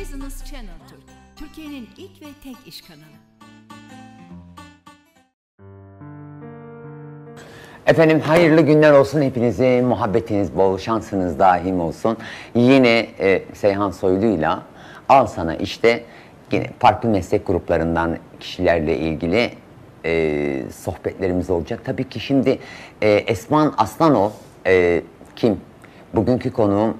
Business Channel Türk, Türkiye'nin ilk ve tek iş kanalı. Efendim hayırlı günler olsun hepinize. Muhabbetiniz bol, şansınız daim olsun. Yine e, Seyhan Soylu'yla al sana işte yine farklı meslek gruplarından kişilerle ilgili e, sohbetlerimiz olacak. Tabii ki şimdi e, Esman Aslanov e, kim? Bugünkü konuğum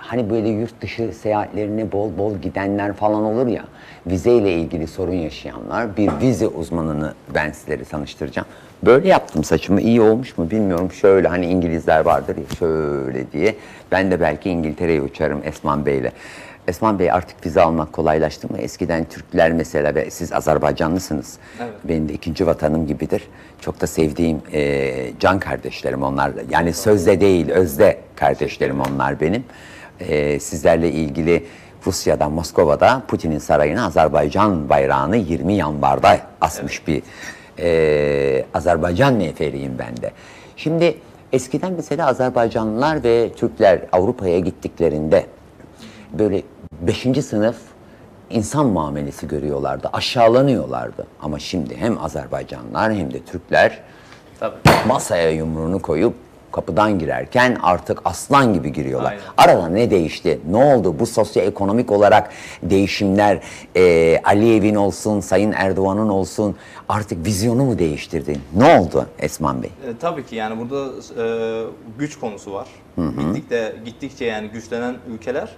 hani böyle yurt dışı seyahatlerine bol bol gidenler falan olur ya vize ile ilgili sorun yaşayanlar bir vize uzmanını ben sizlere tanıştıracağım. Böyle yaptım saçımı iyi olmuş mu bilmiyorum şöyle hani İngilizler vardır ya şöyle diye ben de belki İngiltere'ye uçarım Esman Bey'le. Esman Bey artık vize almak kolaylaştı mı? Eskiden Türkler mesela ve siz Azerbaycanlısınız. Evet. Benim de ikinci vatanım gibidir. Çok da sevdiğim e, can kardeşlerim onlar. Yani sözde değil, özde kardeşlerim onlar benim. E, sizlerle ilgili Rusya'da, Moskova'da Putin'in sarayına Azerbaycan bayrağını 20 yanvarda asmış bir e, Azerbaycan neferiyim ben de. Şimdi eskiden mesela Azerbaycanlılar ve Türkler Avrupa'ya gittiklerinde böyle 5. sınıf insan muamelesi görüyorlardı, aşağılanıyorlardı. Ama şimdi hem Azerbaycanlılar hem de Türkler Tabii. masaya yumruğunu koyup kapıdan girerken artık aslan gibi giriyorlar. Aynen. Arada ne değişti? Ne oldu? Bu sosyoekonomik olarak değişimler e, Aliyev'in olsun, Sayın Erdoğan'ın olsun artık vizyonu mu değiştirdi? Ne oldu Esman Bey? E, tabii ki yani burada e, güç konusu var. Gittikçe, gittikçe yani güçlenen ülkeler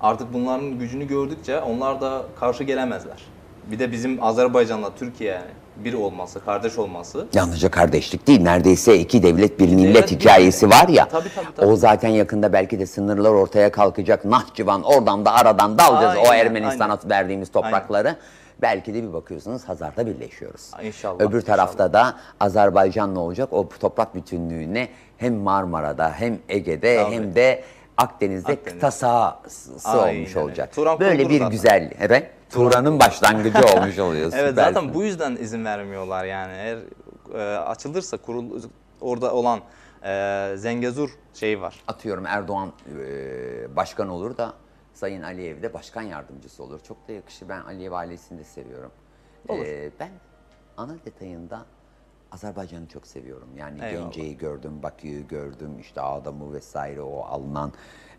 artık bunların gücünü gördükçe onlar da karşı gelemezler. Bir de bizim Azerbaycan'la Türkiye yani bir olması, kardeş olması. Yalnızca kardeşlik değil, neredeyse iki devlet bir millet devlet, bir hikayesi millet. var ya. Tabii, tabii, tabii. O zaten yakında belki de sınırlar ortaya kalkacak. Nahçıvan oradan da aradan dalacağız o Aynen, Ermenistan'a verdiğimiz toprakları. Belki de bir bakıyorsunuz Hazar'da birleşiyoruz. İnşallah, Öbür tarafta da Azerbaycan ne olacak? O toprak bütünlüğüne hem Marmara'da hem Ege'de Tabii. hem de Akdeniz'de Akdeniz. kıta sahası Aynen olmuş olacak. Turan Böyle bir zaten. güzel, evet. Turan'ın başlangıcı olmuş oluyor. Evet Süpersin. zaten bu yüzden izin vermiyorlar yani. Eğer e, açılırsa kurul orada olan e, Zengezur şeyi var. atıyorum Erdoğan e, başkan olur da Sayın Aliyev de başkan yardımcısı olur. Çok da yakışır. Ben Aliyev ailesini de seviyorum. Olur. E, ben ana detayında Azerbaycan'ı çok seviyorum. Yani Eyvallah. Gence'yi gördüm, Bakü'yü gördüm, işte Adam'ı vesaire o alınan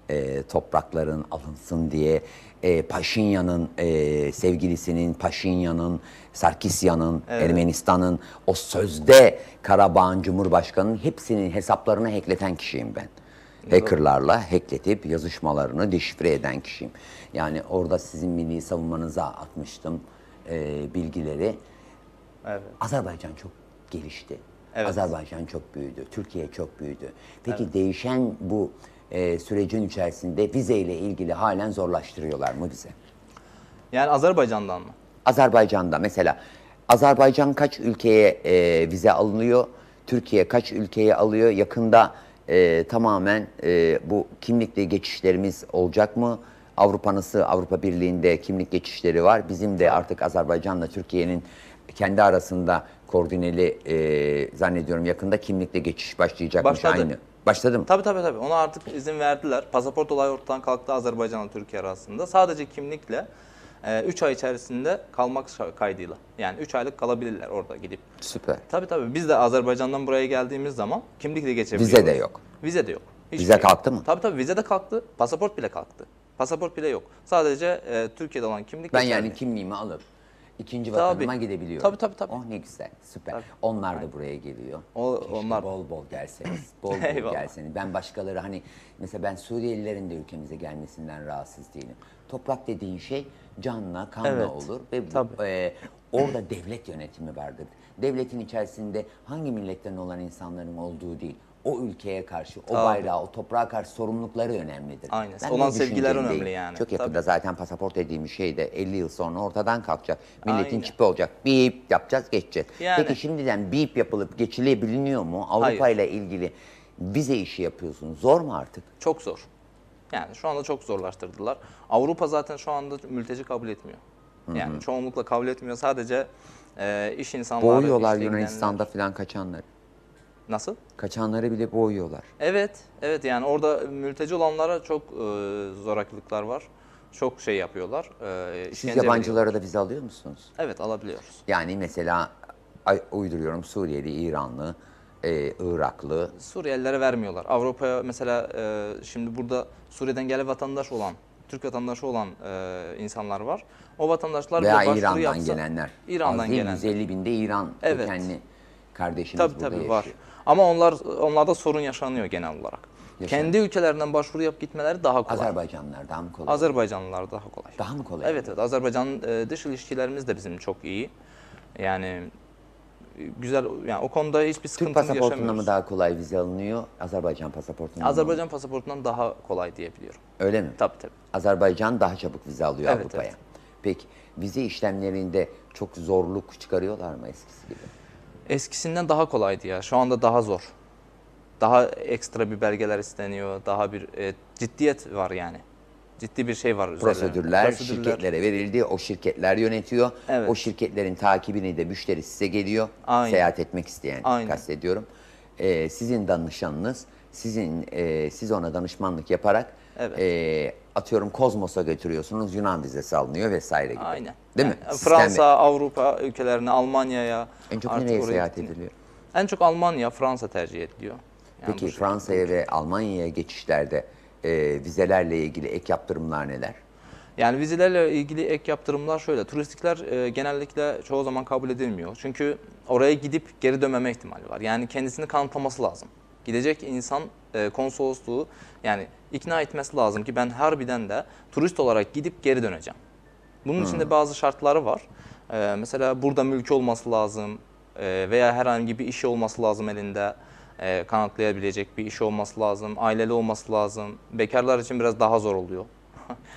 e, toprakların alınsın diye e, Paşinyan'ın e, sevgilisinin, Paşinyan'ın, Sarkisyan'ın, Ermenistan'ın o sözde Karabağ'ın Cumhurbaşkanı'nın hepsinin hesaplarını hackleten kişiyim ben. Hackerlarla hackletip yazışmalarını deşifre eden kişiyim. Yani orada sizin milli savunmanıza atmıştım e, bilgileri. Evet. Azerbaycan çok gelişti. Evet. Azerbaycan çok büyüdü. Türkiye çok büyüdü. Peki değişen bu e, sürecin içerisinde vize ile ilgili halen zorlaştırıyorlar mı bize? Yani Azerbaycan'dan mı? Azerbaycan'da mesela Azerbaycan kaç ülkeye e, vize alınıyor? Türkiye kaç ülkeye alıyor? Yakında e, tamamen e, bu kimlikle geçişlerimiz olacak mı? Avrupa nasıl Avrupa Birliği'nde kimlik geçişleri var. Bizim de artık Azerbaycan'la Türkiye'nin kendi arasında koordineli e, zannediyorum yakında kimlikle geçiş başlayacakmış Başladı. aynı. Başladı mı? Tabii tabii tabii. Ona artık izin verdiler. Pasaport olayı ortadan kalktı Azerbaycan'la Türkiye arasında. Sadece kimlikle 3 ay içerisinde kalmak kaydıyla. Yani 3 aylık kalabilirler orada gidip. Süper. Tabii tabii. Biz de Azerbaycan'dan buraya geldiğimiz zaman kimlikle geçebiliyoruz. Vize de yok. Vize de yok. Hiçbir Vize şey yok. kalktı mı? Tabii tabii. Vize de kalktı. Pasaport bile kalktı. Pasaport bile yok. Sadece e, Türkiye'de olan kimlik Ben yeterli. yani kimliğimi alıp ikinci Tabii. vatanıma gidebiliyorum. Tabii, tabii, tabii. Oh ne güzel, süper. Tabii. Onlar da buraya geliyor. O- Keşke onlar- bol bol gelseniz, bol bol Eyvallah. gelseniz. Ben başkaları hani mesela ben Suriyelilerin de ülkemize gelmesinden rahatsız değilim. Toprak dediğin şey canla, kanla Evet. olur ve bu, e, orada devlet yönetimi vardır. Devletin içerisinde hangi milletten olan insanların olduğu değil, o ülkeye karşı, o Tabii. bayrağa, o toprağa karşı sorumlulukları önemlidir. Aynen. Ben Olan sevgiler önemli yani. Çok yakında Tabii. zaten pasaport dediğimiz şey de 50 yıl sonra ortadan kalkacak. Milletin Aynen. çipi olacak. Bip yapacağız geçeceğiz. Yani. Peki şimdiden bip yapılıp geçilebiliniyor mu? Avrupa ile ilgili vize işi yapıyorsun. Zor mu artık? Çok zor. Yani şu anda çok zorlaştırdılar. Avrupa zaten şu anda mülteci kabul etmiyor. Yani çoğunlukla kabul etmiyor. Sadece e, iş insanları... Boğuyorlar işte Yunanistan'da falan kaçanları. Nasıl? Kaçanları bile boğuyorlar. Evet, evet yani orada mülteci olanlara çok e, zoraklıklar var. Çok şey yapıyorlar. e, Siz yabancılara da vize alıyor musunuz? Evet alabiliyoruz. Yani mesela uyduruyorum Suriyeli, İranlı, e, Iraklı. Suriyelilere vermiyorlar. Avrupa'ya mesela e, şimdi burada Suriye'den gelen vatandaş olan, Türk vatandaşı olan e, insanlar var. O vatandaşlar Veya İran'dan yapsa- gelenler. İran'dan Az değil, gelen. 150 binde İran Evet. kökenli kardeşiniz Tabii burada tabii yaşıyor. var. Ama onlar onlarda sorun yaşanıyor genel olarak. Yaşanıyor. Kendi ülkelerinden başvuru yapıp gitmeleri daha kolay. Azerbaycanlılar daha mı kolay? Azerbaycanlılar daha kolay. Daha mı kolay? Evet evet Azerbaycan'ın e, dış ilişkilerimiz de bizim çok iyi. Yani güzel yani o konuda hiçbir Türk sıkıntımız pasaportuna yaşamıyoruz. mı daha kolay vize alınıyor? Azerbaycan pasaportuna mı? Azerbaycan pasaportundan daha kolay diyebiliyorum. Öyle mi? Tabii tabii. Azerbaycan daha çabuk vize alıyor Evet, Avrupa'ya. evet. Peki vize işlemlerinde çok zorluk çıkarıyorlar mı eskisi gibi? Eskisinden daha kolaydı ya. Şu anda daha zor. Daha ekstra bir belgeler isteniyor. Daha bir e, ciddiyet var yani. Ciddi bir şey var. Prosedürler, Prosedürler. şirketlere verildi, o şirketler yönetiyor. Evet. O şirketlerin takibini de müşteri size geliyor. Aynen. Seyahat etmek isteyen Aynen. kastediyorum. Ee, sizin danışanınız, sizin e, siz ona danışmanlık yaparak Evet. e, atıyorum Kozmos'a götürüyorsunuz, Yunan vizesi alınıyor vesaire gibi. Aynen. Değil mi? Yani Sistem- Fransa, Avrupa ülkelerine, Almanya'ya. En çok nereye seyahat ediliyor? En çok Almanya, Fransa tercih ediliyor. Yani Peki Fransa'ya ve Almanya'ya geçişlerde e, vizelerle ilgili ek yaptırımlar neler? Yani vizelerle ilgili ek yaptırımlar şöyle. Turistikler e, genellikle çoğu zaman kabul edilmiyor. Çünkü oraya gidip geri dönmeme ihtimali var. Yani kendisini kanıtlaması lazım. Gidecek insan e, konsolosluğu yani ikna etmesi lazım ki ben harbiden de turist olarak gidip geri döneceğim. Bunun içinde bazı şartları var. E, mesela burada mülkü olması lazım e, veya herhangi bir işi olması lazım elinde. E, kanıtlayabilecek bir işi olması lazım. Aileli olması lazım. Bekarlar için biraz daha zor oluyor.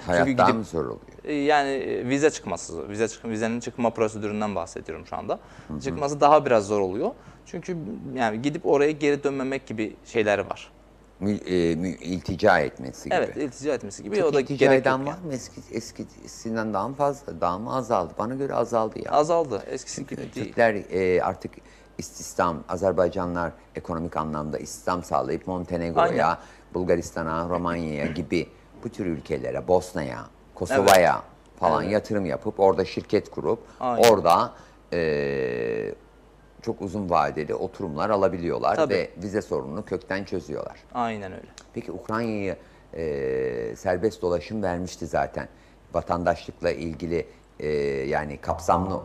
Hayat Çünkü daha gidip mı zor oluyor? e, yani e, vize çıkması, vize çık vizenin çıkma prosedüründen bahsediyorum şu anda. Çıkması daha biraz zor oluyor. Çünkü yani gidip oraya geri dönmemek gibi şeyleri var. Mül- e, iltica etmesi gibi. Evet, iltica etmesi gibi Çok o da iltica gerek eden var mı? Eski, eskisinden daha mı fazla, daha mı azaldı? Bana göre azaldı ya. Azaldı. Eskisi gibi değil. Türkler e, artık istihdam, Azerbaycanlar ekonomik anlamda istihdam sağlayıp Montenegro'ya. Bulgaristan'a, Romanya'ya gibi bu tür ülkelere, Bosna'ya, Kosova'ya falan Evet. yatırım yapıp orada şirket kurup Aynen. orada e, çok uzun vadeli oturumlar alabiliyorlar Tabii. ve vize sorununu kökten çözüyorlar. Aynen öyle. Peki Ukrayna'yı e, serbest dolaşım vermişti zaten. Vatandaşlıkla ilgili e, yani kapsamlı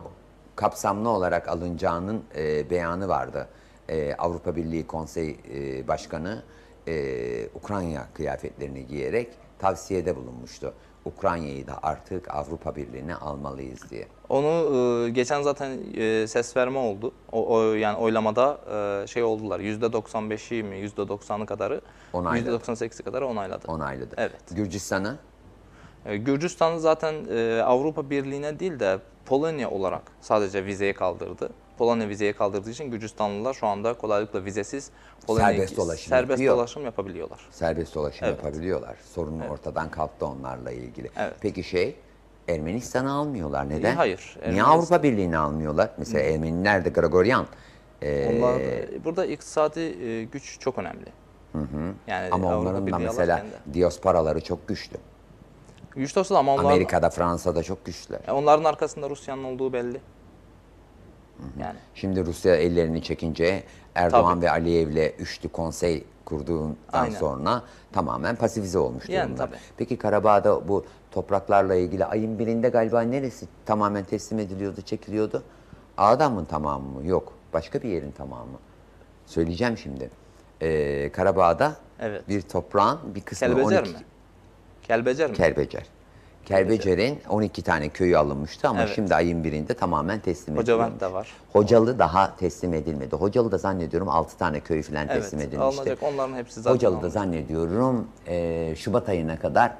kapsamlı olarak alınacağının e, beyanı vardı. E, Avrupa Birliği Konsey e, Başkanı e, Ukrayna kıyafetlerini giyerek tavsiyede bulunmuştu. Ukrayna'yı da artık Avrupa Birliği'ne almalıyız diye. Onu e, geçen zaten e, ses verme oldu. O, o yani oylamada e, şey oldular. %95'i mi %90'ı kadarı, Onayladı. %98'i kadarı onayladı. Onayladı. Evet. Gürcistan'ı E, Gürcistan zaten e, Avrupa Birliği'ne değil de Polonya olarak sadece vizeyi kaldırdı. Polonya vizeyi kaldırdığı için Gürcistanlılar şu anda kolaylıkla vizesiz Polonya'ya Serbest dolaşım serbest yapıyor. dolaşım yapabiliyorlar. serbest dolaşım Evet. yapabiliyorlar. Sorun ortadan kalktı onlarla ilgili. Evet. Peki şey Ermenistan'ı almıyorlar. Neden? İyi, hayır. Niye Ermenistan- Avrupa Birliği'ni almıyorlar? Mesela Ermeniler de Gregorian. Ee, Onlar burada iktisadi e, güç çok önemli. Yani ama Avrupa onların da mesela diasporaları çok güçlü. Güç de olsa da ama onlar, Amerika'da, Fransa'da çok güçlüler. e, onların arkasında Rusya'nın olduğu belli. Yani Şimdi Rusya ellerini çekince Erdoğan Tabii. ve Aliyev'le üçlü konsey kurduğundan Aynen. sonra tamamen pasifize olmuş Yani durumda. tabii. Peki Karabağ'da bu topraklarla ilgili ayın birinde galiba neresi tamamen teslim ediliyordu, çekiliyordu? Ağdam'ın tamamı mı? Yok. Başka bir yerin tamamı. Söyleyeceğim şimdi. Ee, Karabağ'da Evet. bir toprağın bir kısmı Kelbecer 12 mi? Kelbecer mi? Kelbecer. Kelbecer'in 12 tane köyü alınmıştı ama Evet. şimdi ayın birinde tamamen teslim Hocavent ediliyormuş. de var. Hocalı daha teslim edilmedi. Hocalı da zannediyorum 6 tane köy falan Evet, teslim edilmişti. alınacak. Onların hepsi zaten Hocalı da alınacak. zannediyorum e, Şubat ayına kadar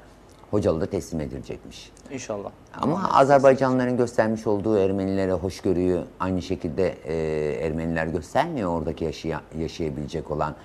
Hocalı da teslim edilecekmiş. İnşallah. Ama Azerbaycanlıların göstermiş olduğu Ermenilere hoşgörüyü aynı şekilde e, Ermeniler göstermiyor. Oradaki yaşaya, yaşayabilecek olan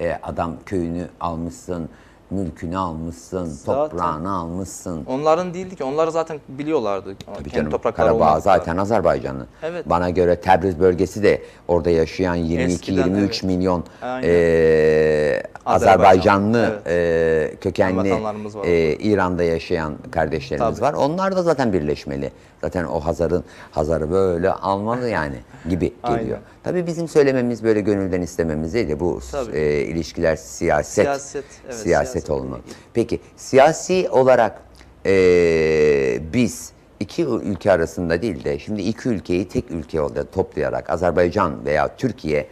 e, adam köyünü almışsın, mülkünü almışsın, Zaten. toprağını almışsın. Onların değildi ki. Onlar zaten biliyorlardı. Tabii Kendi canım Karabağ zaten Azerbaycanlı. Evet. Bana göre Tebriz bölgesi de orada yaşayan 22-23 Eskiden evet. milyon Aynen. Azerbaycan, Azerbaycanlı eee, kökenli Hamvatanlarımız var eee, İran'da yaşayan kardeşlerimiz Tabii. var. Onlar da zaten birleşmeli. Zaten o Hazar'ın Hazar'ı böyle almalı yani gibi geliyor. Aynen. Tabii bizim söylememiz böyle gönülden istememiz değil de bu Tabii. eee, ilişkiler siyaset Siyaset, evet, siyaset olmalı. ilgili. Peki siyasi olarak eee, biz iki ülke arasında değil de şimdi iki ülkeyi tek ülke olarak toplayarak Azerbaycan veya Türkiye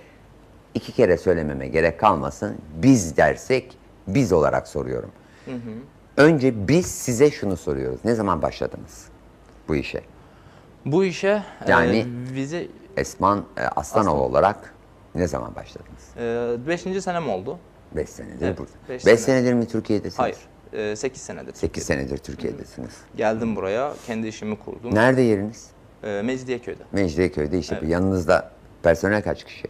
iki kere söylememe gerek kalmasın. Biz dersek biz olarak soruyorum. Önce biz size şunu soruyoruz. Ne zaman başladınız bu işe? Bu işe Yani- e, vize Esman e, Aslanov olarak ne zaman başladınız? 5. senem oldu. 5 senedir Evet, burada. beş 5 sene. senedir mi Türkiye'desiniz? Hayır. 8 senedir. 8 senedir Türkiye'desiniz. Geldim buraya. Kendi işimi kurdum. Nerede yeriniz? E, Mecidiyeköy'de. Mecidiyeköy'de iş yapıyor. Evet. Yanınızda personel kaç kişi?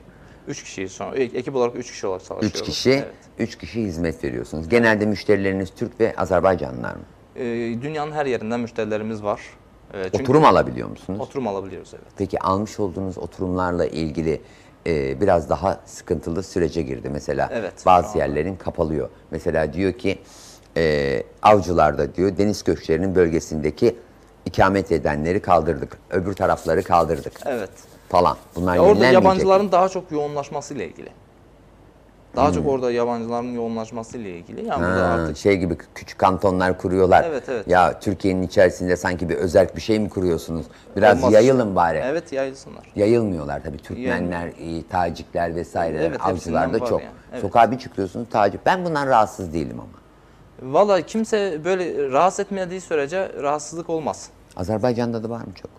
3 kişiyiz. E- Ekip olarak 3 kişi olarak çalışıyoruz. 3 kişi, Evet. 3 kişi hizmet veriyorsunuz. Genelde müşterileriniz Türk ve Azerbaycanlılar mı? E, dünyanın her yerinden müşterilerimiz var. E, çünkü Oturum alabiliyor musunuz? oturum alabiliyoruz evet. Peki almış olduğunuz oturumlarla ilgili e, biraz daha sıkıntılı sürece girdi. Mesela Evet, bazı an. yerlerin kapalıyor. Mesela diyor ki e, avcılarda diyor deniz göçlerinin bölgesindeki ikamet edenleri kaldırdık. Öbür tarafları kaldırdık Evet. falan. Bunlar Ya orada yabancıların daha çok yoğunlaşmasıyla ilgili. Daha çok orada yabancıların yoğunlaşmasıyla ilgili. Yani Hmm. Ha, artık şey gibi küçük kantonlar kuruyorlar. Evet, evet. Ya Türkiye'nin içerisinde sanki bir özerk bir şey mi kuruyorsunuz? Biraz Olmaz. yayılın bari. evet yayılsınlar. Yayılmıyorlar tabii Türkmenler, e, Tacikler vesaire, Evet, avcılar da çok. yani, evet. Sokağa bir çıkıyorsunuz Tacik. Ben bundan rahatsız değilim ama. Valla kimse böyle rahatsız etmediği sürece rahatsızlık olmaz. Azerbaycan'da da var mı çok?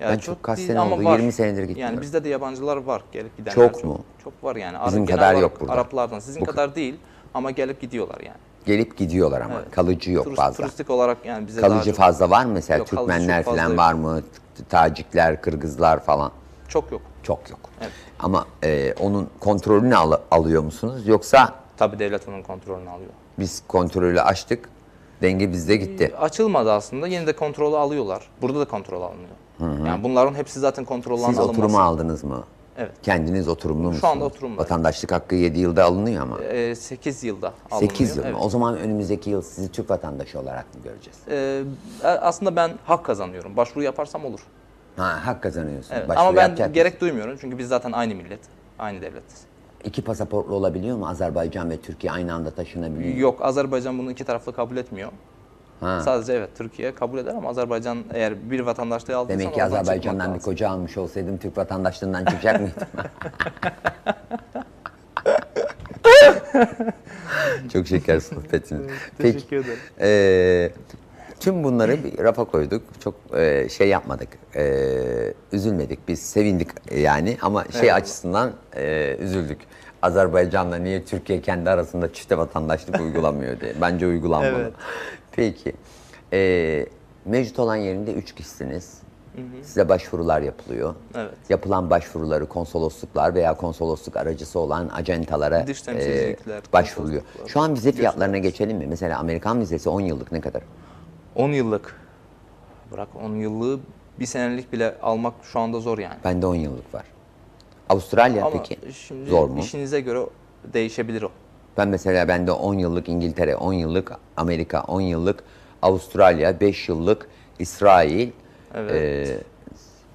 Yani Ben çok değil sene ama oldu, var. 20 senedir gitmiyorum. Yani bizde de yabancılar var gelip gidenler Çok mu? Çok var yani. Bizim genel kadar yok burada. Araplardan sizin Bu- kadar değil ama gelip gidiyorlar yani. Gelip gidiyorlar ama Evet. kalıcı yok Turist- fazla. Turistik olarak yani bize Kalıcı çok, fazla var mı mesela? Yok, Türkmenler çok falan var mı? Tacikler, Kırgızlar falan. çok yok. Çok yok. Evet. Ama e, onun kontrolünü al- alıyor musunuz? Yoksa Tabii devlet onun kontrolünü alıyor. biz kontrolü açtık, denge bizde gitti. Açılmadı aslında. Yine de kontrolü alıyorlar. Burada da kontrol alınıyor. Yani bunların hepsi zaten kontrolden Siz alınması. oturumu aldınız mı? Evet. Kendiniz oturumlu musunuz? anda oturumdayım. Vatandaşlık hakkı 7 yılda alınıyor ama. 8 yılda alınıyor. 8 yıl? Evet. O zaman önümüzdeki yıl sizi Türk vatandaşı olarak mı göreceğiz? Ee, aslında ben hak kazanıyorum. Başvuru yaparsam olur. Ha, hak kazanıyorsunuz. Evet. Başvuru Ama ben yapacak gerek duymuyorum çünkü biz zaten aynı millet, aynı devletiz. İki pasaportlu olabiliyor mu? Azerbaycan ve Türkiye aynı anda taşınabiliyor mu? Yok Azerbaycan bunu iki taraflı kabul etmiyor. Ha. Sadece evet Türkiye kabul eder ama Azerbaycan eğer bir vatandaşlığı aldıysan Demek ki Azerbaycan'dan bir koca almış olsaydım Türk vatandaşlığından çıkacak mıydım? Çok şeker sohbetiniz. Teşekkür ederim. Ee, tüm bunları bir rafa koyduk. Çok e, şey yapmadık. e, üzülmedik. Biz sevindik e, yani ama şey Eyvallah. açısından e, üzüldük. Azerbaycan'la niye Türkiye kendi arasında çifte vatandaşlık uygulamıyor diye. Bence uygulanmalı. Evet. Peki. E, mevcut olan yerinde üç kişisiniz. Size başvurular yapılıyor. Evet. Yapılan başvuruları konsolosluklar veya konsolosluk aracısı olan acentalara Dış e, temsilcilikler, başvuruluyor. konsolosluklar. Şu an vize fiyatlarına geçelim mi? Mesela Amerikan vizesi 10 yıllık ne kadar? 10 yıllık. Bırak 10 yıllığı bir senelik bile almak şu anda zor yani. Bende 10 yıllık var. Avustralya Ama peki şimdi zor mu? işinize göre değişebilir o. Ben mesela bende 10 yıllık İngiltere, 10 yıllık Amerika, 10 yıllık Avustralya, 5 yıllık İsrail. Evet. Ee,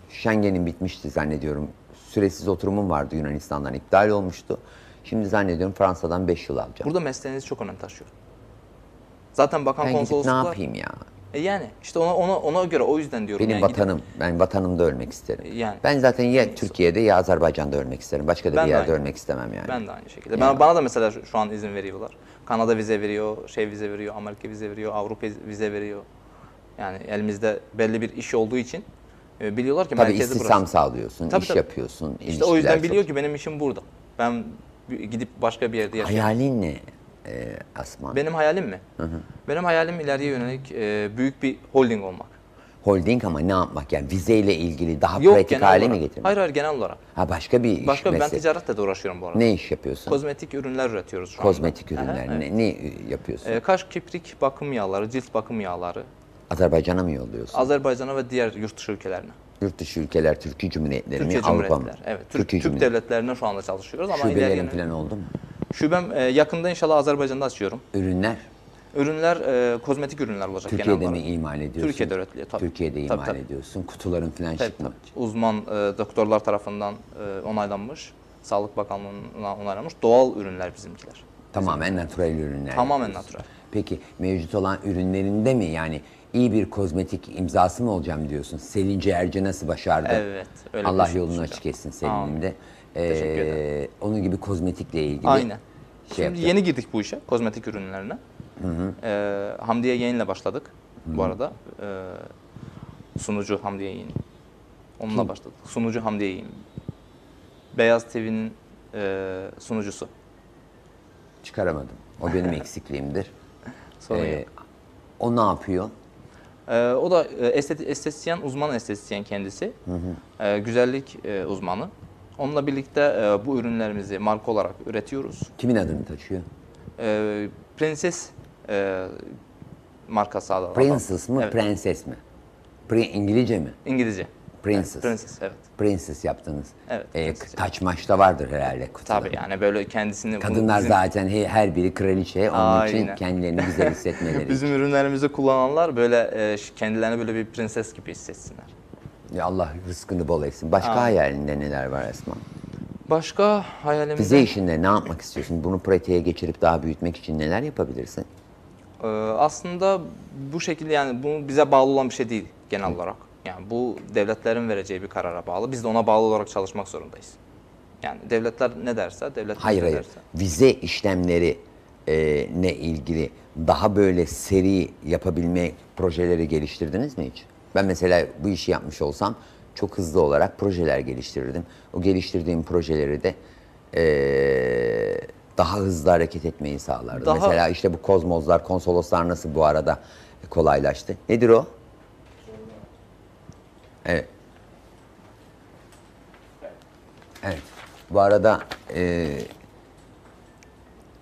Schengen'in bitmişti zannediyorum. Süresiz oturumum vardı Yunanistan'dan iptal olmuştu. Şimdi zannediyorum Fransa'dan 5 yıl alacağım. Burada mesleğiniz çok önem taşıyor. Zaten bakan ben ne yapayım ya? E yani işte ona, ona, ona göre o yüzden diyorum. Benim yani gidip- vatanım. Ben vatanımda ölmek isterim. Yani. Ben zaten ya Türkiye'de ya Azerbaycan'da ölmek isterim. Başka da Ben bir de yerde aynı. ölmek istemem yani. Ben de aynı şekilde. Ben, bana da mesela şu, şu an izin veriyorlar. Kanada vize veriyor, şey vize veriyor, Amerika vize veriyor, Avrupa vize veriyor. Yani elimizde belli bir iş olduğu için e, biliyorlar ki Tabii merkezi istihdam burası. sağlıyorsun, Tabii, iş tabii. yapıyorsun, İşte o yüzden ilişkiler biliyor çok- ki benim işim burada. Ben gidip başka bir yerde yaşayamam. Hayalin ne e, Asman? Benim hayalim mi? Benim hayalim ileriye yönelik e, büyük bir holding olmak. Holding ama ne yapmak yani vizeyle ilgili daha Yok pratik hale olarak. mi getirmek? Hayır hayır genel olarak. Ha başka bir iş Başka ben meslek. ticaretle de uğraşıyorum bu arada. Ne iş yapıyorsun? Kozmetik ürünler üretiyoruz şu Kozmetik anda. ürünler. Aha, evet. Ne, ne yapıyorsun? Ee, kaş, kiprik bakım yağları, cilt bakım yağları. Azerbaycan'a mı yolluyorsun? Azerbaycan'a ve diğer yurt dışı ülkelerine. Yurt dışı ülkeler, Türkiye Cumhuriyetleri mi, Türkiye Avrupa mı? Evet. Türk, Türk Cumhuriyeti. devletlerine şu anda çalışıyoruz ama Şubelerin ilerleyen... falan oldu mu? Şubem e, yakında inşallah Azerbaycan'da açıyorum. Ürünler Ürünler e, kozmetik ürünler olacak Türkiye'de genel mi imal ediyorsun? Türkiye'de üretiliyor tabii. Türkiye'de Tabii, imal tabii. ediyorsun. Kutuların falan Tabii, çıkma. tabii. Uzman e, doktorlar tarafından e, onaylanmış, Sağlık Bakanlığı'na onaylanmış doğal ürünler bizimkiler. Tamamen natural ürünler. Tamamen yapıyorsun. natural. Peki mevcut olan ürünlerinde mi yani iyi bir kozmetik imzası mı olacağım diyorsun? Selin Ciğerci nasıl başardı? Evet, öyle Allah düşün- yolunu açık etsin Selin'in de. Teşekkür Ee, ederim. onun gibi kozmetikle ilgili Aynen. şey Şimdi yapacağım. yeni girdik bu işe, kozmetik ürünlerine. E, Hamdiye Yayın'la başladık bu arada. E, sunucu Hamdiye Yayın. Onunla başladık. Sunucu Hamdiye Yayın. Beyaz TV'nin e, sunucusu. Çıkaramadım. O benim eksikliğimdir. Sorun Ee, yok. o ne yapıyor? Ee, o da e, esteti- estetisyen, uzman estetisyen kendisi. Ee, güzellik e, uzmanı. Onunla birlikte e, bu ürünlerimizi marka olarak üretiyoruz. Kimin adını taşıyor? Ee, Prenses e, markası adı. Princess mı, Evet. prenses mi? Pri- İngilizce mi? İngilizce. Princess. Evet, Prenses, evet. Princess yaptınız. Evet, Ee, Princess. taç maçta vardır herhalde kutuda. Tabii yani böyle kendisini... Kadınlar bizim- zaten he- her biri kraliçe. Onun için Aynen. kendilerini güzel hissetmeleri Bizim ürünlerimizi kullananlar böyle e, kendilerini böyle bir prenses gibi hissetsinler. Ya Allah rızkını bol etsin. Başka hayalinde neler var Esma? Başka hayalimde... Vize işinde ne yapmak istiyorsun? Bunu pratiğe geçirip daha büyütmek için neler yapabilirsin? Ee, aslında bu şekilde yani bu bize bağlı olan bir şey değil genel olarak. Yani bu devletlerin vereceği bir karara bağlı. Biz de ona bağlı olarak çalışmak zorundayız. Yani devletler ne derse, devletler Hayır ne hayır. derse. Vize işlemleri e, ne ilgili daha böyle seri yapabilme projeleri geliştirdiniz mi hiç? Ben mesela bu işi yapmış olsam çok hızlı olarak projeler geliştirirdim. O geliştirdiğim projeleri de e, daha hızlı hareket etmeyi sağlardım. Daha- Mesela işte bu kozmozlar, konsoloslar nasıl bu arada kolaylaştı? Nedir o? Evet. Evet. Bu arada e,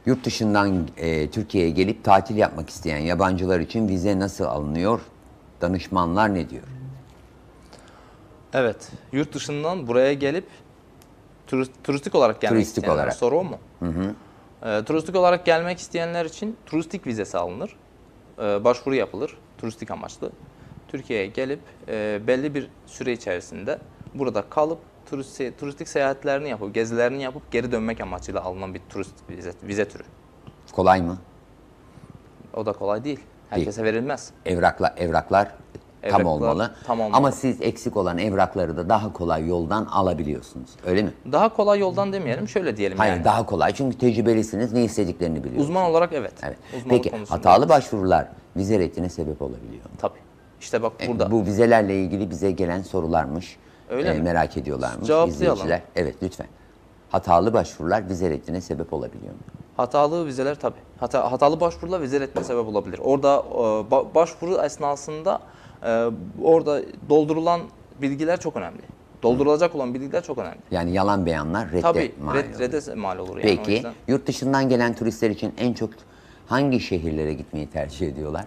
yurt dışından e, Türkiye'ye gelip tatil yapmak isteyen yabancılar için vize nasıl alınıyor? Danışmanlar ne diyor? Evet, yurt dışından buraya gelip turist, turistik olarak gelmek Turistik isteyenler olarak. soru o mu? Ee, turistik olarak gelmek isteyenler için turistik vizesi alınır. Ee, başvuru yapılır, turistik amaçlı. Türkiye'ye gelip e, belli bir süre içerisinde burada kalıp turist, turistik seyahatlerini yapıp, gezilerini yapıp geri dönmek amacıyla alınan bir turist vize, vize türü. Kolay mı? O da kolay değil. Herkese verilmez. Evrakla, evraklar tam Evraklar olmalı. tam olmalı. Ama siz eksik olan evrakları da daha kolay yoldan alabiliyorsunuz. Öyle mi? Daha kolay yoldan demeyelim, şöyle diyelim Hayır yani. daha kolay çünkü tecrübelisiniz ne istediklerini biliyorsunuz. Uzman olarak evet. Evet. Uzmanlık Peki konusunda hatalı başvurular vize reddine sebep olabiliyor. Tabii. İşte bak E, burada. Bu vizelerle ilgili bize gelen sorularmış. Öyle E, mi? Merak ediyorlarmış Cevaplayalım. izleyiciler. Evet lütfen. Hatalı başvurular vize reddine sebep olabiliyor mu? Hatalı vizeler tabii. Hata, hatalı başvurular vize reddine sebep olabilir. Orada e, ba- başvuru esnasında e, orada doldurulan bilgiler çok önemli. Doldurulacak olan bilgiler çok önemli. Yani yalan beyanlar redde Tabii mal red, oluyor. redde mal olur yani. Peki yurt dışından gelen turistler için en çok hangi şehirlere gitmeyi tercih ediyorlar?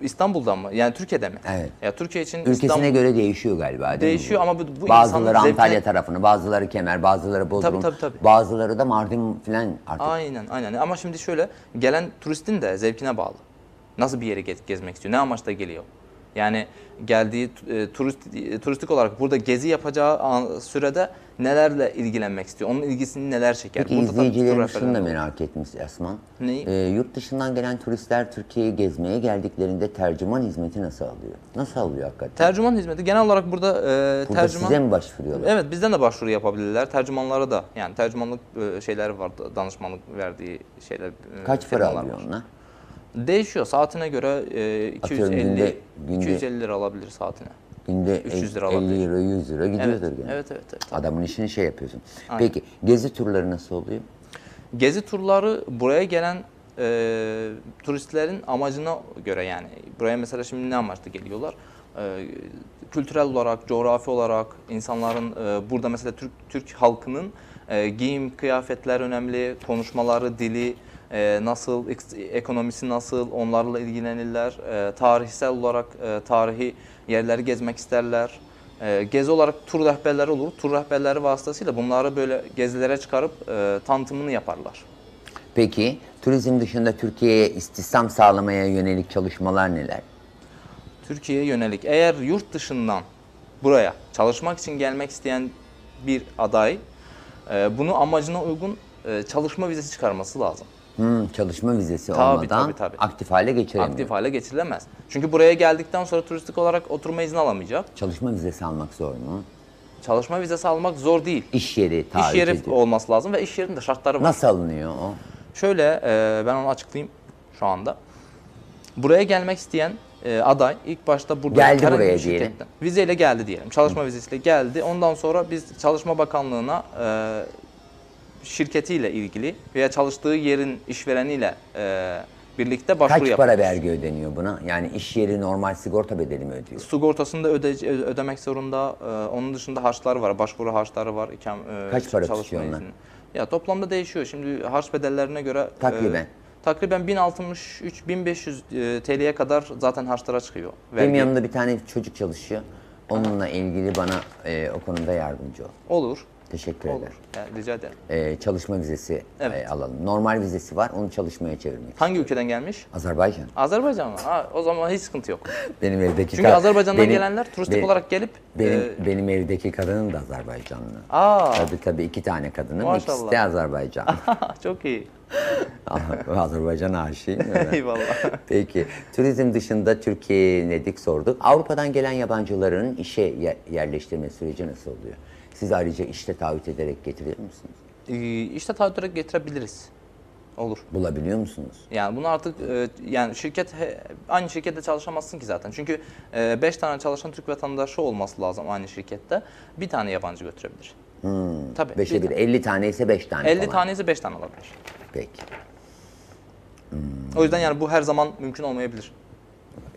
İstanbul'da mı? Yani Türkiye'de mi? Evet. Ya Türkiye için Ülkesine İstanbul göre değişiyor galiba değil değişiyor mi? ama bu, bu Bazıları Antalya zevkine- tarafını, bazıları Kemer, bazıları Bodrum, Tabii, tabii, tabii. bazıları da Mardin falan artık. Aynen aynen. Ama şimdi şöyle gelen turistin de zevkine bağlı. Nasıl bir yere ge- gezmek istiyor? Ne amaçla geliyor? Yani geldiği e, turist e, turistik olarak burada gezi yapacağı an- sürede nelerle ilgilenmek istiyor? Onun ilgisini neler çeker? Peki Burada izleyicilerimiz şunu da merak etmiş Esman. Neyi? Ee, yurt dışından gelen turistler Türkiye'yi gezmeye geldiklerinde tercüman hizmeti nasıl alıyor? Nasıl alıyor hakikaten? Tercüman hizmeti genel olarak burada e, Burada tercüman size mi başvuruyorlar? Evet bizden de başvuru yapabilirler. Tercümanlara da yani tercümanlık e, şeyleri var, danışmanlık verdiği şeyler. e, Kaç para alıyor onlar? Değişiyor. Saatine göre e, Atıyorum 250 günde- günde- 250 lira alabilir saatine. Günde 300 lira 50 alabilir. lira 100 lira Evet, gidiyordur evet, evet, evet. Adamın işini şey yapıyorsun. Peki gezi turları nasıl oluyor? Gezi turları buraya gelen e, turistlerin amacına göre yani buraya mesela şimdi ne amaçla geliyorlar? E, kültürel olarak, coğrafi olarak insanların e, burada mesela Türk Türk halkının e, giyim, kıyafetler önemli, konuşmaları, dili e, nasıl, ek- ekonomisi nasıl, onlarla ilgilenirler. E, tarihsel olarak e, tarihi yerleri gezmek isterler. E, gezi olarak tur rehberleri olur. Tur rehberleri vasıtasıyla bunları böyle gezilere çıkarıp e, tanıtımını yaparlar. Peki turizm dışında Türkiye'ye istihdam sağlamaya yönelik çalışmalar neler? Türkiye'ye yönelik eğer yurt dışından buraya çalışmak için gelmek isteyen bir aday e, bunu amacına uygun e, çalışma vizesi çıkarması lazım. Hmm, çalışma vizesi Tabii, olmadan tabii, tabii. aktif hale geçiremiyor. Aktif hale getirilemez. Çünkü buraya geldikten sonra turistik olarak oturma izni alamayacak. Çalışma vizesi almak zor mu? Çalışma vizesi almak zor değil. İş yeri İş taahhüt yeri ediyor. olması lazım ve iş yerinde şartları var. Nasıl alınıyor o? Şöyle e, ben onu açıklayayım şu anda. Buraya gelmek isteyen e, aday ilk başta burada Geldi buraya şirketten- Vizeyle geldi diyelim. Çalışma vizesiyle geldi. Ondan sonra biz Çalışma Bakanlığı'na e, şirketiyle ilgili veya çalıştığı yerin işvereniyle e, birlikte başvuru Kaç para vergi ödeniyor buna? Yani iş yeri normal sigorta bedeli mi ödüyor? Sigortasını da öde, ödemek zorunda. E, onun dışında harçlar var, başvuru harçları var. İkam, e, Kaç para tutuyor onlar? izni. Ya toplamda değişiyor. Şimdi harç bedellerine göre e, Takriben. takriben 1063 1500 e, TL'ye kadar zaten harçlara çıkıyor. Benim vergi. yanımda bir tane çocuk çalışıyor. Onunla ilgili bana e, o konuda yardımcı ol. Olur. Teşekkür Olur. ederim. Yani rica ederim. E, çalışma vizesi Evet. e, alalım. Normal vizesi var, onu çalışmaya çevirmek. Hangi ülkeden gelmiş? Azerbaycan. Azerbaycan mı? Ha, o zaman hiç sıkıntı yok. Benim evdeki Çünkü Azerbaycan'dan benim- gelenler turistik benim- olarak gelip benim e, benim evdeki kadının da Azerbaycanlı. aa Tabii tabii iki tane kadının Maşallah. ikisi de Azerbaycan. çok iyi. Azerbaycan aşığıyım. Eyvallah. Peki turizm dışında Türkiye'ye ne dik sorduk. Avrupa'dan gelen yabancıların işe ye- yerleştirme süreci nasıl oluyor? Siz ayrıca işte taahhüt ederek getiriyor musunuz? Ee, işte taahhüt getirebiliriz. Olur. Bulabiliyor musunuz? Yani bunu artık e, yani şirket he- aynı şirkette çalışamazsın ki zaten. Çünkü 5 tane çalışan Türk vatandaşı olması lazım aynı şirkette. Bir tane yabancı götürebilir. Tabii. Beşe bir, tane. 50 tane ise 5 tane 50 falan. tanesi 5 tane olabilir. Peki. O yüzden yani bu her zaman mümkün olmayabilir.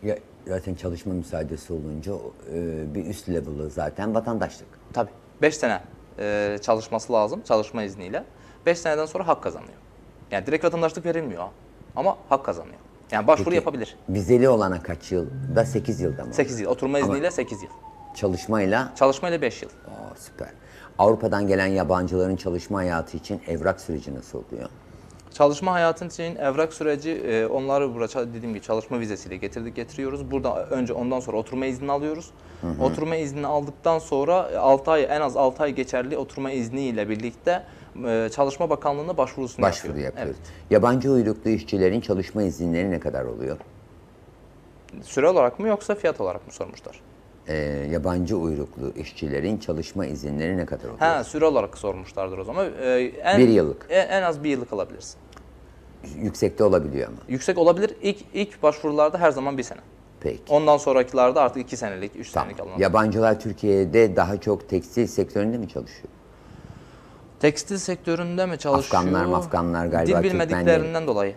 Ya, zaten çalışma müsaadesi olunca e, bir üst level'ı zaten vatandaşlık. Tabii. 5 sene e, çalışması lazım çalışma izniyle. 5 seneden sonra hak kazanıyor. Yani direkt vatandaşlık verilmiyor ama hak kazanıyor. Yani başvuru Peki, yapabilir. Vizeli olana kaç yılda? 8 yılda mı? 8 yıl. Oturma izniyle 8 yıl. Çalışmayla Çalışmayla 5 yıl. Aa, süper. Avrupa'dan gelen yabancıların çalışma hayatı için evrak süreci nasıl oluyor? Çalışma hayatın için evrak süreci e, onları burada ça- dediğim gibi çalışma vizesiyle getirdik getiriyoruz. Burada önce ondan sonra oturma izni alıyoruz. Oturma izni aldıktan sonra 6 ay en az 6 ay geçerli oturma izniyle birlikte e, Çalışma Bakanlığı'na başvurusunu Başvuru yapıyor. yapıyoruz. Yabancı uyruklu işçilerin çalışma izinleri ne kadar oluyor? Evet. Süre olarak mı yoksa fiyat olarak mı sormuşlar? Ee, yabancı uyruklu işçilerin çalışma izinleri ne kadar oluyor? Ha süre olarak sormuşlardır o zaman. E, en, Bir yıllık. e, En az bir yıllık alabilirsin. Yüksekte olabiliyor ama. Yüksek olabilir. İlk ilk başvurularda her zaman bir sene. Peki. Ondan sonrakilerde artık iki senelik, üç Tamam. senelik alınan. Yabancılar Türkiye'de daha çok tekstil sektöründe mi çalışıyor? Tekstil sektöründe mi çalışıyor? Afganlar, Mafganlar galiba Dil bilmediklerinden dolayı.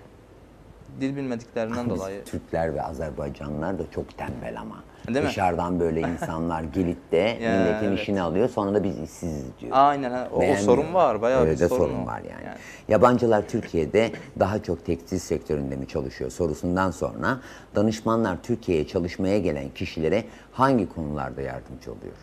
Dil bilmediklerinden dolayı. Türkler ve Azerbaycanlılar da çok tembel ama. Değil mi? Dışarıdan böyle insanlar gelip de Ya, milletin evet. işini alıyor sonra da biz işsiziz diyor. Aynen ha. O, o sorun var. Bayağı Öyle bir de sorun, var yani. Yabancılar Türkiye'de daha çok tekstil sektöründe mi çalışıyor sorusundan sonra danışmanlar Türkiye'ye çalışmaya gelen kişilere hangi konularda yardımcı oluyor?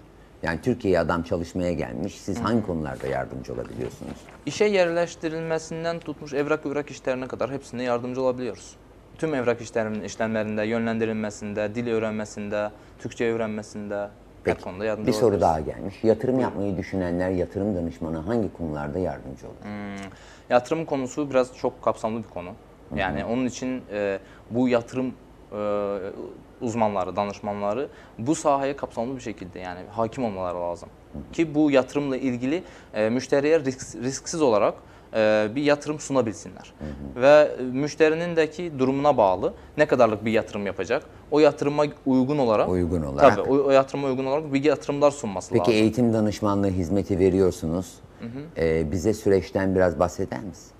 Yani Türkiye'ye adam çalışmaya gelmiş. Siz hangi konularda yardımcı olabiliyorsunuz? İşe yerleştirilmesinden tutmuş evrak evrak işlerine kadar hepsine yardımcı olabiliyoruz. Tüm evrak işlerinin işlemlerinde, yönlendirilmesinde, dil öğrenmesinde, Türkçe öğrenmesinde her konuda yardımcı bir soru daha gelmiş. Yatırım yapmayı düşünenler yatırım danışmanı hangi konularda yardımcı olur? Hmm, Yatırım konusu biraz çok kapsamlı bir konu. Yani onun için e, bu yatırım e, uzmanları, danışmanları bu sahaya kapsamlı bir şekilde yani hakim olmaları lazım. Ki bu yatırımla ilgili e, müşteriye risk- risksiz olarak e, bir yatırım sunabilsinler. Ve e, müşterinin durumuna bağlı ne kadarlık bir yatırım yapacak. O yatırıma uygun olarak Uygun olarak. Tabii o, o yatırıma uygun olarak bir yatırımlar sunması Peki lazım. eğitim danışmanlığı hizmeti veriyorsunuz. Ee, bize süreçten biraz bahseder misin?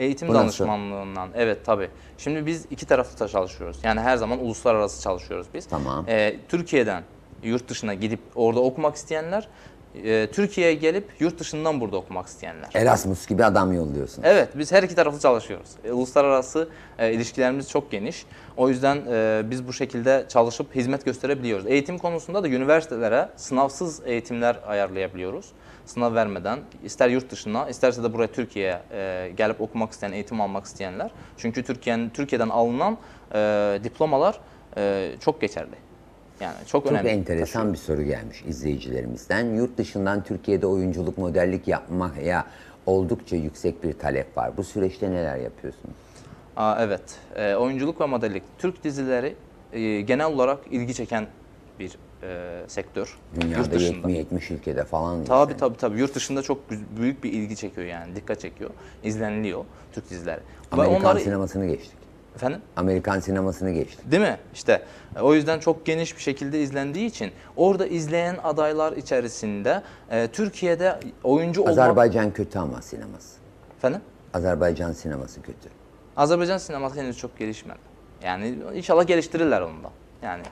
Eğitim Bu nasıl? danışmanlığından. Evet tabii. Şimdi biz iki taraflı da çalışıyoruz. Yani her zaman uluslararası çalışıyoruz biz. Tamam. Ee, Türkiye'den yurt dışına gidip orada okumak isteyenler, e, Türkiye'ye gelip yurt dışından burada okumak isteyenler. Erasmus gibi adam yolluyorsun. Evet, biz her iki taraflı çalışıyoruz. E, Uluslararası e, ilişkilerimiz çok geniş. O yüzden e, biz bu şekilde çalışıp hizmet gösterebiliyoruz. Eğitim konusunda da üniversitelere sınavsız eğitimler ayarlayabiliyoruz. Sınav vermeden ister yurt dışına isterse de buraya Türkiye'ye e, gelip okumak isteyen, eğitim almak isteyenler. Çünkü Türkiye'nin Türkiye'den alınan e, diplomalar e, çok geçerli. Yani çok, Çok önemli. enteresan bir soru gelmiş izleyicilerimizden. Yurt dışından Türkiye'de oyunculuk, modellik yapmaya oldukça yüksek bir talep var. Bu süreçte neler yapıyorsunuz? Aa, evet. Ee, oyunculuk ve modellik. Türk dizileri e, genel olarak ilgi çeken bir e, sektör. Dünyada dışında. 70 ülkede falan. Tabii tabii tabii. Yurt dışında çok büyük bir ilgi çekiyor yani. Dikkat çekiyor. İzleniliyor Türk dizileri. Amerikan sinemasını geçtik. Efendim? Amerikan sinemasını geçtik. Değil mi? İşte e, o yüzden çok geniş bir şekilde izlendiği için orada izleyen adaylar içerisinde e, Türkiye'de oyuncu olmak... Azerbaycan kötü ama sineması. Efendim? Azerbaycan sineması kötü. Azerbaycan sineması henüz çok gelişmedi. Yani inşallah geliştirirler onu da. Yani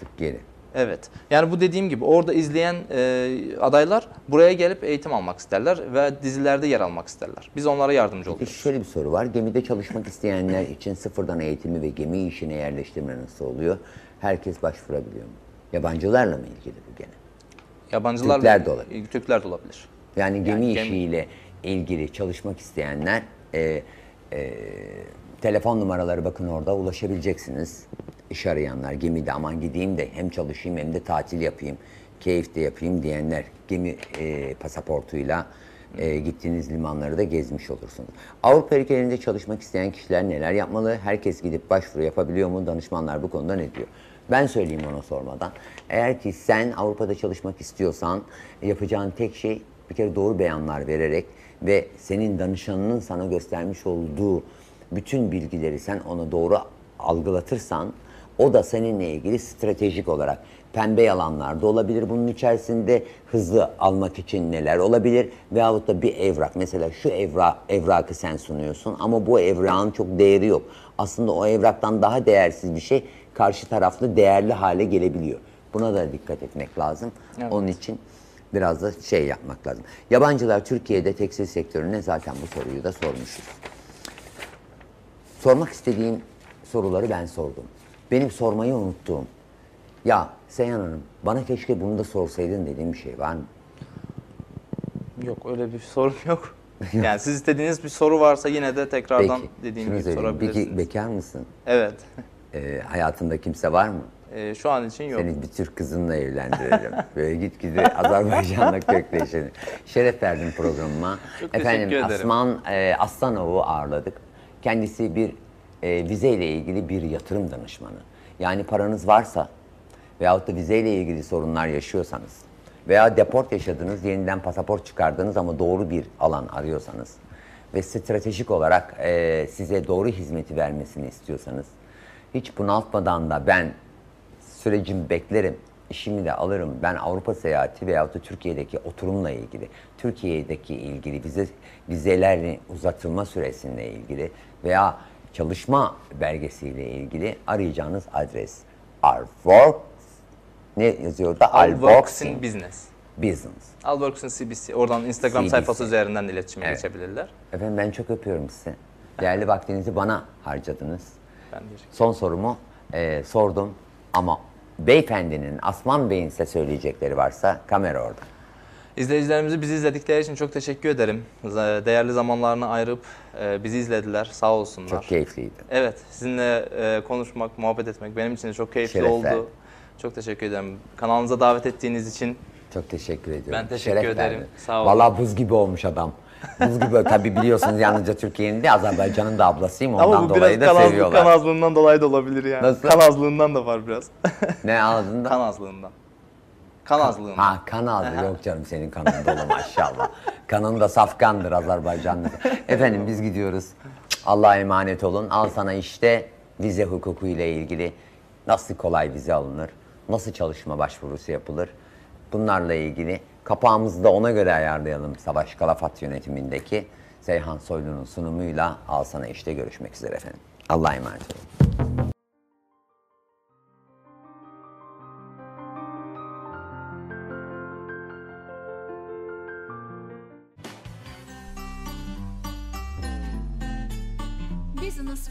Çok geri. Evet. Yani bu dediğim gibi orada izleyen e, adaylar buraya gelip eğitim almak isterler ve dizilerde yer almak isterler. Biz onlara yardımcı Peki oluyoruz. şöyle bir soru var. Gemide çalışmak isteyenler için sıfırdan eğitimi ve gemi işine yerleştirme nasıl oluyor? Herkes başvurabiliyor mu? Yabancılarla mı ilgili bu gene? Yabancılar Türkler de olabilir. Türkler de olabilir. Yani gemi Yani gemi- işiyle ilgili çalışmak isteyenler e, e, telefon numaraları bakın orada ulaşabileceksiniz. İş arayanlar gemide aman gideyim de hem çalışayım hem de tatil yapayım, keyif de yapayım diyenler gemi e, pasaportuyla e, gittiğiniz limanları da gezmiş olursunuz. Avrupa ülkelerinde çalışmak isteyen kişiler neler yapmalı? Herkes gidip başvuru yapabiliyor mu? Danışmanlar bu konuda ne diyor? Ben söyleyeyim ona sormadan. Eğer ki sen Avrupa'da çalışmak istiyorsan yapacağın tek şey bir kere doğru beyanlar vererek ve senin danışanının sana göstermiş olduğu bütün bilgileri sen ona doğru algılatırsan o da seninle ilgili stratejik olarak pembe yalanlar da olabilir. Bunun içerisinde hızlı almak için neler olabilir? Veyahut da bir evrak. Mesela şu evra, evrakı sen sunuyorsun ama bu evrağın çok değeri yok. Aslında o evraktan daha değersiz bir şey karşı taraflı değerli hale gelebiliyor. Buna da dikkat etmek lazım. Evet. Onun için biraz da şey yapmak lazım. Yabancılar Türkiye'de tekstil sektörüne zaten bu soruyu da sormuşuz. Sormak istediğim soruları ben sordum. Benim sormayı unuttuğum, ya Seyhan Hanım bana keşke bunu da sorsaydın dediğim bir şey var mı? Yok öyle bir sorum yok. Yani siz istediğiniz bir soru varsa yine de tekrardan Peki, dediğim gibi söyleyeyim. sorabilirsiniz. Peki bekar mısın? Evet. Ee, hayatında kimse var mı? E, şu an için yok. Seni bir Türk kızınla evlendirelim. Böyle gitgide Azerbaycan'la kökleşelim. Şeref verdim programıma. Çok teşekkür Efendim ederim. Asman e, Aslanov'u ağırladık. Kendisi bir e, vizeyle ilgili bir yatırım danışmanı. Yani paranız varsa veyahut da vizeyle ilgili sorunlar yaşıyorsanız veya deport yaşadınız, yeniden pasaport çıkardınız ama doğru bir alan arıyorsanız ve stratejik olarak e, size doğru hizmeti vermesini istiyorsanız hiç bunaltmadan da ben sürecimi beklerim, işimi de alırım. Ben Avrupa seyahati veyahut da Türkiye'deki oturumla ilgili, Türkiye'deki ilgili vize, vizelerin uzatılma süresinle ilgili veya çalışma belgesiyle ilgili arayacağınız adres Alwork ne yazıyor da Alworks'in Business. Business. Alworks'in CBC. Oradan Instagram CBC. sayfası üzerinden iletişime Evet. geçebilirler. Efendim ben çok öpüyorum sizi. Değerli vaktinizi bana harcadınız. Ben Son sorumu e, sordum ama beyefendinin, Asman Bey'in size söyleyecekleri varsa kamera orada. İzleyicilerimizi bizi izledikleri için çok teşekkür ederim. Değerli zamanlarını ayırıp e, bizi izlediler. Sağ olsunlar. Çok keyifliydi. Evet, sizinle e, konuşmak, muhabbet etmek benim için de çok keyifli Şeref oldu. Çok teşekkür ederim. Kanalınıza davet ettiğiniz için Çok teşekkür ediyorum. Ben teşekkür ederim. verdin. Sağ olun. Vallahi buz gibi olmuş adam. Buz gibi tabii biliyorsunuz yalnızca Türkiye'nin de Azerbaycan'ın da ablasıyım ondan Ama bu dolayı biraz da kanaz, seviyorlar. kanazlığından dolayı da olabilir yani. Nasıl? Kanazlığından da var biraz. Ne ağzında? kanazlığından. Kanazlığından. Ha kan ağzı yok canım senin kanın dolu maşallah. Kanın da safkandır Azerbaycanlı. Efendim biz gidiyoruz. Allah'a emanet olun. Al sana işte vize hukuku ile ilgili nasıl kolay vize alınır, nasıl çalışma başvurusu yapılır. Bunlarla ilgili kapağımızı da ona göre ayarlayalım Savaş Kalafat yönetimindeki. Seyhan Soylu'nun sunumuyla Al Sana İşte görüşmek üzere efendim. Allah'a emanet olun.